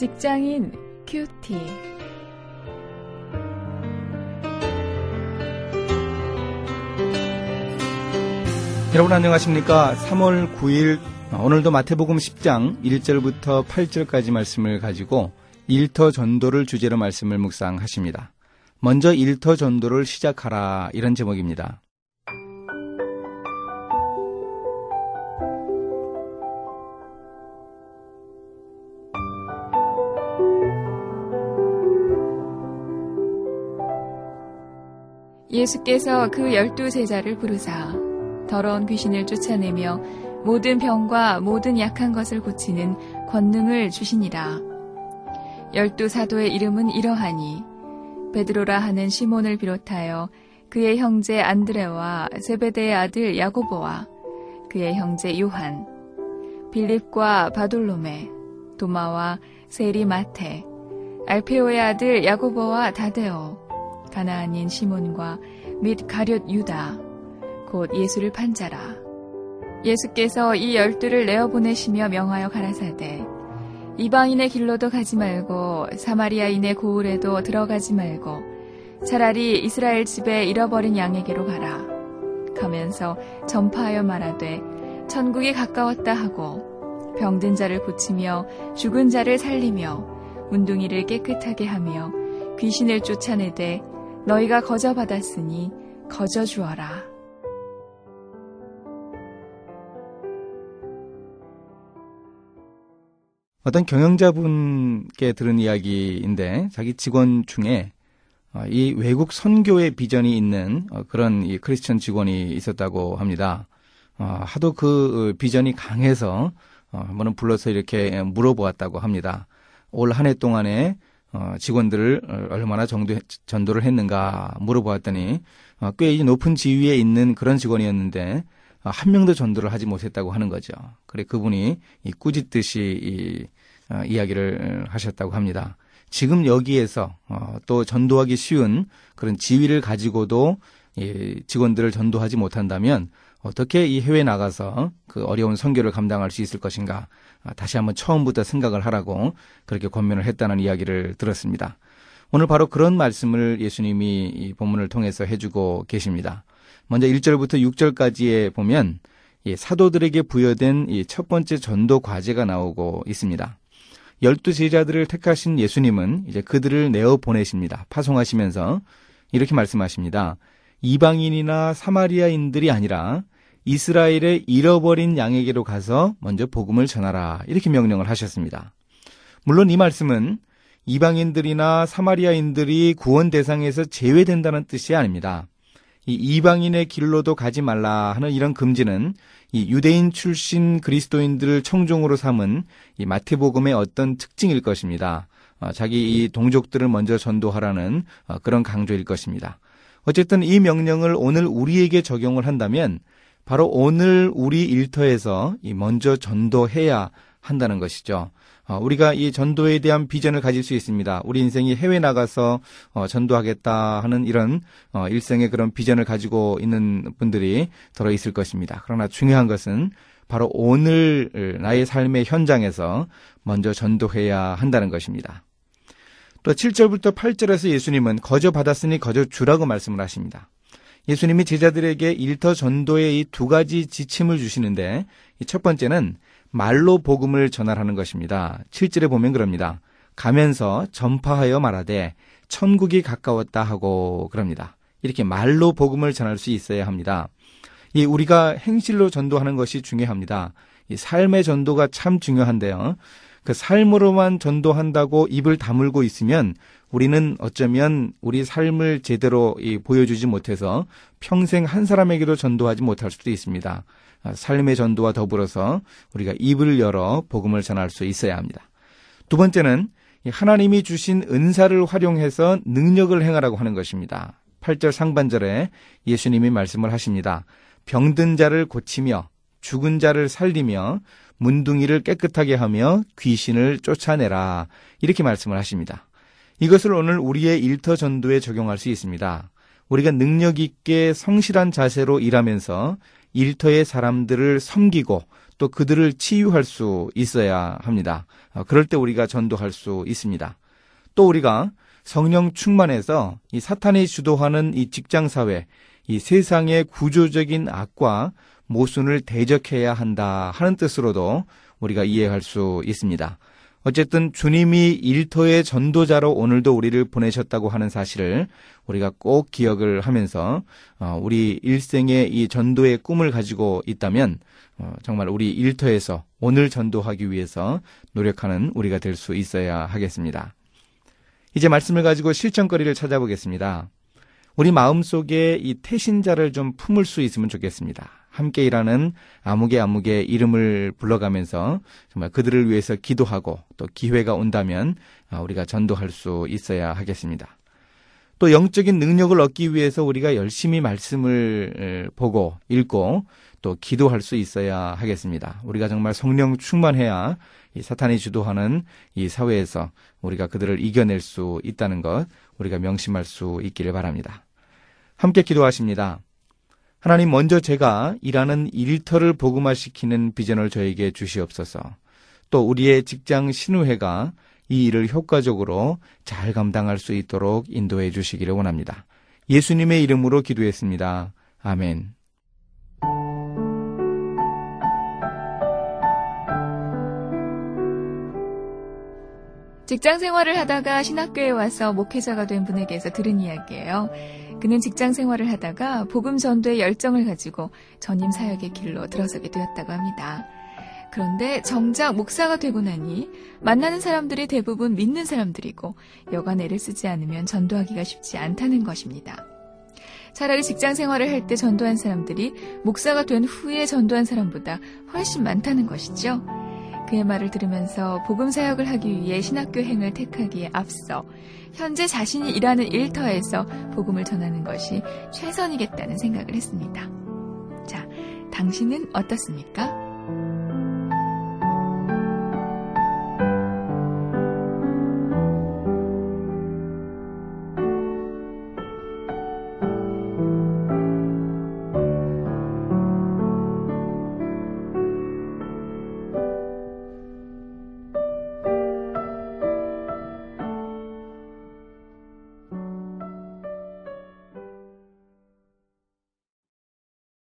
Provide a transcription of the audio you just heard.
직장인 큐티. 여러분 안녕하십니까? 3월 9일 오늘도 마태복음 10장 1절부터 8절까지 말씀을 가지고 일터 전도를 주제로 말씀을 묵상하십니다. 먼저 일터 전도를 시작하라 이런 제목입니다. 예수께서 그 열두 제자를 부르사 더러운 귀신을 쫓아내며 모든 병과 모든 약한 것을 고치는 권능을 주시니라. 열두 사도의 이름은 이러하니 베드로라 하는 시몬을 비롯하여 그의 형제 안드레와 세베대의 아들 야고보와 그의 형제 요한, 빌립과 바돌로메, 도마와 세리 마테, 알페오의 아들 야고보와 다데오, 가나안인 시몬과 및 가룟 유다, 곧 예수를 판자라. 예수께서 이 열두를 내어 보내시며 명하여 가라사대 이방인의 길로도 가지 말고 사마리아인의 고을에도 들어가지 말고 차라리 이스라엘 집에 잃어버린 양에게로 가라. 가면서 전파하여 말하되 천국이 가까웠다 하고 병든 자를 고치며 죽은 자를 살리며 문둥이를 깨끗하게 하며 귀신을 쫓아내되 너희가 거저 받았으니 거저 주어라. 어떤 경영자분께 들은 이야기인데 자기 직원 중에 어, 이 외국 선교의 비전이 있는 어, 그런 이 크리스천 직원이 있었다고 합니다. 어, 하도 그 비전이 강해서 한번은 불러서 이렇게 물어보았다고 합니다. 올 한 해 동안에 직원들을 얼마나 정도 전도를 했는가 물어보았더니 꽤 높은 지위에 있는 그런 직원이었는데 한 명도 전도를 하지 못했다고 하는 거죠. 그래 그분이 이 꾸짖듯이 이 어, 이야기를 하셨다고 합니다. 지금 여기에서 어, 또 전도하기 쉬운 그런 지위를 가지고도 이 직원들을 전도하지 못한다면 어떻게 이 해외 나가서 그 어려운 선교를 감당할 수 있을 것인가 아, 다시 한번 처음부터 생각을 하라고 그렇게 권면을 했다는 이야기를 들었습니다. 오늘 바로 그런 말씀을 예수님이 이 본문을 통해서 해주고 계십니다. 먼저 1절부터 6절까지에 보면 이 사도들에게 부여된 이 첫 번째 전도 과제가 나오고 있습니다. 열두 제자들을 택하신 예수님은 이제 그들을 내어 보내십니다. 파송하시면서 이렇게 말씀하십니다. 이방인이나 사마리아인들이 아니라 이스라엘의 잃어버린 양에게로 가서 먼저 복음을 전하라. 이렇게 명령을 하셨습니다. 물론 이 말씀은 이방인들이나 사마리아인들이 구원 대상에서 제외된다는 뜻이 아닙니다. 이 이방인의 길로도 가지 말라 하는 이런 금지는 이 유대인 출신 그리스도인들을 청중으로 삼은 이 마태복음의 어떤 특징일 것입니다. 어, 자기 이 동족들을 먼저 전도하라는 어, 그런 강조일 것입니다. 어쨌든 이 명령을 오늘 우리에게 적용을 한다면 바로 오늘 우리 일터에서 이 먼저 전도해야 한다는 것이죠. 어, 우리가 이 전도에 대한 비전을 가질 수 있습니다. 우리 인생이 해외 나가서 어, 전도하겠다 하는 이런 어, 일생의 그런 비전을 가지고 있는 분들이 들어 있을 것입니다. 그러나 중요한 것은 바로 오늘 나의 삶의 현장에서 먼저 전도해야 한다는 것입니다. 또 7절부터 8절에서 예수님은 거저 받았으니 거저 주라고 말씀을 하십니다. 예수님이 제자들에게 일터 전도의 이 두 가지 지침을 주시는데 첫 번째는 말로 복음을 전하라는 것입니다. 7절에 보면 그럽니다. 가면서 전파하여 말하되 천국이 가까웠다 하고 그럽니다. 이렇게 말로 복음을 전할 수 있어야 합니다. 이 우리가 행실로 전도하는 것이 중요합니다. 이 삶의 전도가 참 중요한데요. 그 삶으로만 전도한다고 입을 다물고 있으면 우리는 어쩌면 우리 삶을 제대로 보여주지 못해서 평생 한 사람에게도 전도하지 못할 수도 있습니다. 아, 삶의 전도와 더불어서 우리가 입을 열어 복음을 전할 수 있어야 합니다. 두 번째는 하나님이 주신 은사를 활용해서 능력을 행하라고 하는 것입니다. 8절 상반절에 예수님이 말씀을 하십니다. 병든 자를 고치며 죽은 자를 살리며 문둥이를 깨끗하게 하며 귀신을 쫓아내라. 이렇게 말씀을 하십니다. 이것을 오늘 우리의 일터 전도에 적용할 수 있습니다. 우리가 능력 있게 성실한 자세로 일하면서 일터의 사람들을 섬기고 또 그들을 치유할 수 있어야 합니다. 어, 그럴 때 우리가 전도할 수 있습니다. 또 우리가 성령 충만해서 이 사탄이 주도하는 이 직장 사회, 이 세상의 구조적인 악과 모순을 대적해야 한다 하는 뜻으로도 우리가 이해할 수 있습니다. 어쨌든 주님이 일터의 전도자로 오늘도 우리를 보내셨다고 하는 사실을 우리가 꼭 기억을 하면서 어, 우리 일생의 이 전도의 꿈을 가지고 있다면 어, 정말 우리 일터에서 오늘 전도하기 위해서 노력하는 우리가 될 수 있어야 하겠습니다. 이제 말씀을 가지고 실천거리를 찾아보겠습니다. 우리 마음속에 이 태신자를 좀 품을 수 있으면 좋겠습니다. 함께 일하는 아무개 아무개 이름을 불러가면서 정말 그들을 위해서 기도하고 또 기회가 온다면 아, 우리가 전도할 수 있어야 하겠습니다. 또 영적인 능력을 얻기 위해서 우리가 열심히 말씀을 보고 읽고 또 기도할 수 있어야 하겠습니다. 우리가 정말 성령 충만해야 이 사탄이 주도하는 이 사회에서 우리가 그들을 이겨낼 수 있다는 것 우리가 명심할 수 있기를 바랍니다. 함께 기도하십니다. 하나님 먼저 제가 일하는 일터를 복음화시키는 비전을 저에게 주시옵소서. 또 우리의 직장 신우회가 이 일을 효과적으로 잘 감당할 수 있도록 인도해 주시기를 원합니다. 예수님의 이름으로 기도했습니다. 아멘. 직장 생활을 하다가 신학교에 와서 목회자가 된 분에게서 들은 이야기예요. 그는 직장 생활을 하다가 복음 전도의 열정을 가지고 전임 사역의 길로 들어서게 되었다고 합니다. 그런데 정작 목사가 되고 나니 만나는 사람들이 대부분 믿는 사람들이고 여간 애를 쓰지 않으면 전도하기가 쉽지 않다는 것입니다. 차라리 직장 생활을 할 때 전도한 사람들이 목사가 된 후에 전도한 사람보다 훨씬 많다는 것이죠. 그의 말을 들으면서 복음 사역을 하기 위해 신학교 행을 택하기에 앞서 현재 자신이 일하는 일터에서 복음을 전하는 것이 최선이겠다는 생각을 했습니다. 자, 당신은 어떻습니까?